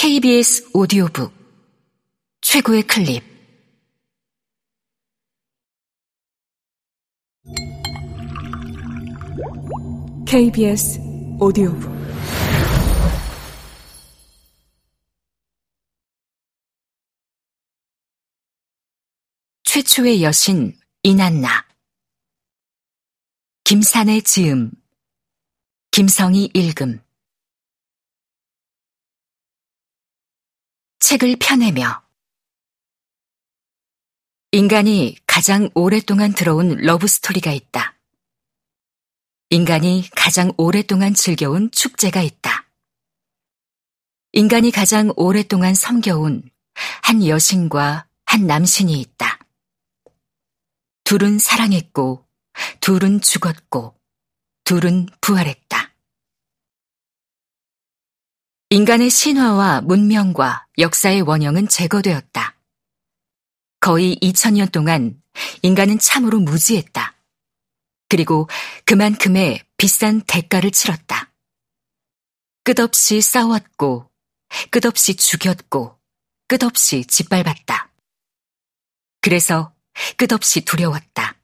KBS 오디오북. 최고의 클립. KBS 오디오북. 최초의 여신 이난나. 김산의 지음. 김성희 읽음 책을 펴내며 인간이 가장 오랫동안 들어온 러브스토리가 있다. 인간이 가장 오랫동안 즐겨온 축제가 있다. 인간이 가장 오랫동안 섬겨온 한 여신과 한 남신이 있다. 둘은 사랑했고, 둘은 죽었고, 둘은 부활했다. 인간의 신화와 문명과 역사의 원형은 제거되었다. 거의 2000년 동안 인간은 참으로 무지했다. 그리고 그만큼의 비싼 대가를 치렀다. 끝없이 싸웠고, 끝없이 죽였고, 끝없이 짓밟았다. 그래서 끝없이 두려웠다.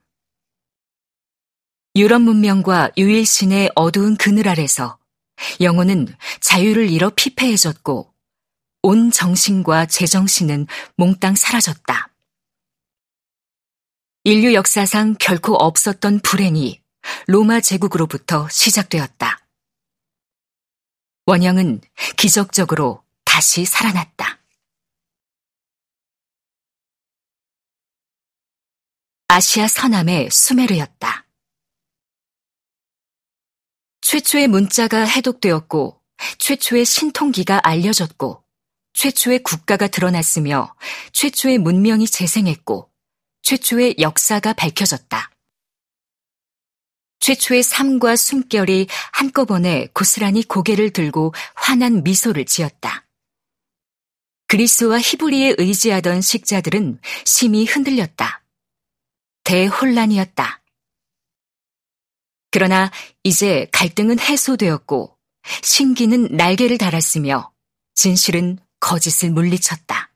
유럽 문명과 유일신의 어두운 그늘 아래서 영혼은 자유를 잃어 피폐해졌고 온 정신과 제정신은 몽땅 사라졌다. 인류 역사상 결코 없었던 불행이 로마 제국으로부터 시작되었다. 원형은 기적적으로 다시 살아났다. 아시아 서남의 수메르였다. 최초의 문자가 해독되었고 최초의 신통기가 알려졌고 최초의 국가가 드러났으며 최초의 문명이 재생했고 최초의 역사가 밝혀졌다. 최초의 삶과 숨결이 한꺼번에 고스란히 고개를 들고 환한 미소를 지었다. 그리스와 히브리에 의지하던 식자들은 심히 흔들렸다. 대혼란이었다. 그러나 이제 갈등은 해소되었고 신기는 날개를 달았으며 진실은 거짓을 물리쳤다.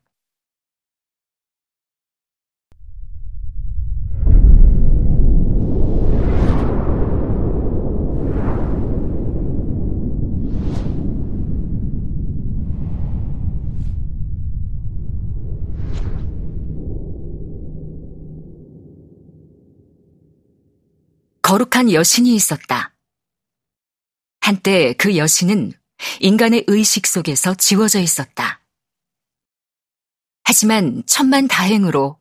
거룩한 여신이 있었다. 한때 그 여신은 인간의 의식 속에서 지워져 있었다. 하지만 천만 다행으로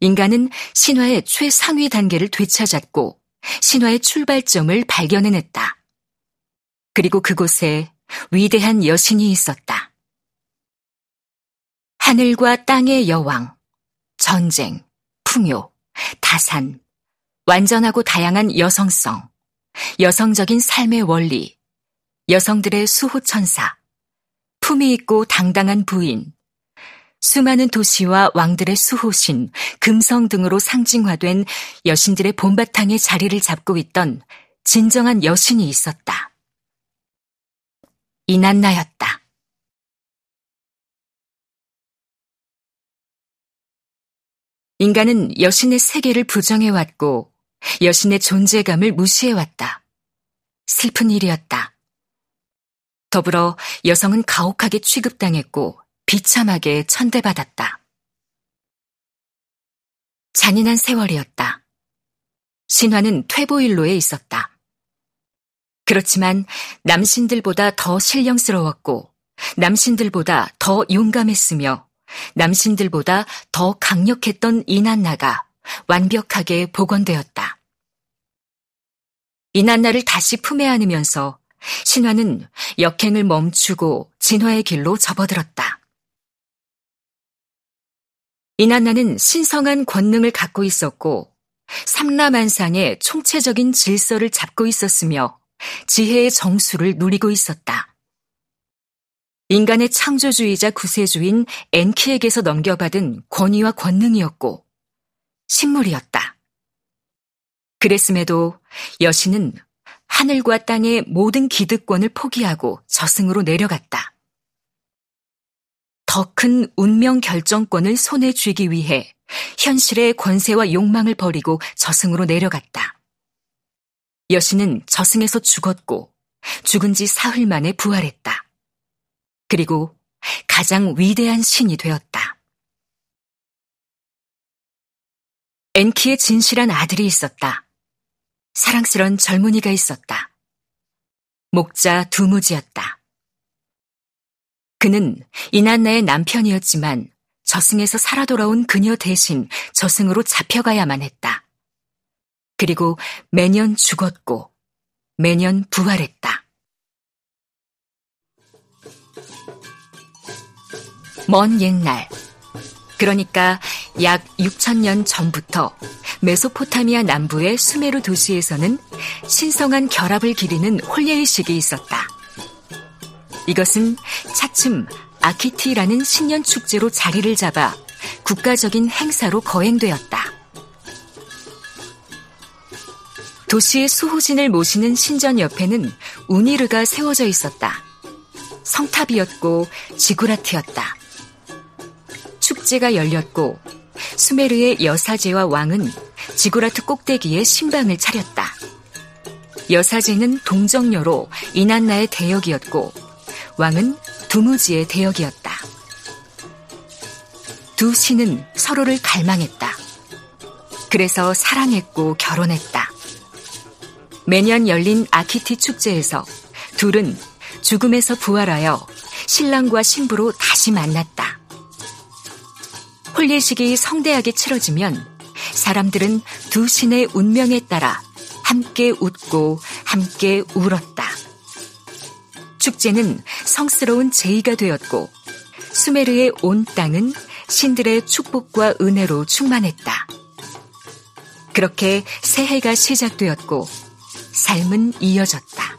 인간은 신화의 최상위 단계를 되찾았고 신화의 출발점을 발견해냈다. 그리고 그곳에 위대한 여신이 있었다. 하늘과 땅의 여왕, 전쟁, 풍요, 다산, 완전하고 다양한 여성성, 여성적인 삶의 원리, 여성들의 수호천사, 품위 있고 당당한 부인, 수많은 도시와 왕들의 수호신, 금성 등으로 상징화된 여신들의 본바탕에 자리를 잡고 있던 진정한 여신이 있었다. 이난나였다. 인간은 여신의 세계를 부정해왔고 여신의 존재감을 무시해왔다. 슬픈 일이었다. 더불어 여성은 가혹하게 취급당했고 비참하게 천대받았다. 잔인한 세월이었다. 신화는 퇴보일로에 있었다. 그렇지만 남신들보다 더 신령스러웠고 남신들보다 더 용감했으며 남신들보다 더 강력했던 이난나가 완벽하게 복원되었다. 이난나를 다시 품에 안으면서 신화는 역행을 멈추고 진화의 길로 접어들었다. 이난나는 신성한 권능을 갖고 있었고 삼라만상의 총체적인 질서를 잡고 있었으며 지혜의 정수를 누리고 있었다. 인간의 창조주의자 구세주인 엔키에게서 넘겨받은 권위와 권능이었고 식물이었다. 그랬음에도 여신은 하늘과 땅의 모든 기득권을 포기하고 저승으로 내려갔다. 더 큰 운명 결정권을 손에 쥐기 위해 현실의 권세와 욕망을 버리고 저승으로 내려갔다. 여신은 저승에서 죽었고 죽은 지 사흘 만에 부활했다. 그리고 가장 위대한 신이 되었다. 엔키의 진실한 아들이 있었다. 사랑스런 젊은이가 있었다. 목자 두무지였다. 그는 이난나의 남편이었지만 저승에서 살아 돌아온 그녀 대신 저승으로 잡혀가야만 했다. 그리고 매년 죽었고 매년 부활했다. 먼 옛날, 그러니까 약 6천년 전부터 메소포타미아 남부의 수메르 도시에서는 신성한 결합을 기리는 홀례의식이 있었다. 이것은 차츰 아키티라는 신년 축제로 자리를 잡아 국가적인 행사로 거행되었다. 도시의 수호진을 모시는 신전 옆에는 우니르가 세워져 있었다. 성탑이었고 지구라트였다. 축제가 열렸고 수메르의 여사제와 왕은 지구라트 꼭대기에 신방을 차렸다. 여사제는 동정녀로 이난나의 대역이었고 왕은 두무지의 대역이었다. 두 신은 서로를 갈망했다. 그래서 사랑했고 결혼했다. 매년 열린 아키티 축제에서 둘은 죽음에서 부활하여 신랑과 신부로 다시 만났다. 홀례식이 성대하게 치러지면 사람들은 두 신의 운명에 따라 함께 웃고 함께 울었다. 축제는 성스러운 제의가 되었고 수메르의 온 땅은 신들의 축복과 은혜로 충만했다. 그렇게 새해가 시작되었고 삶은 이어졌다.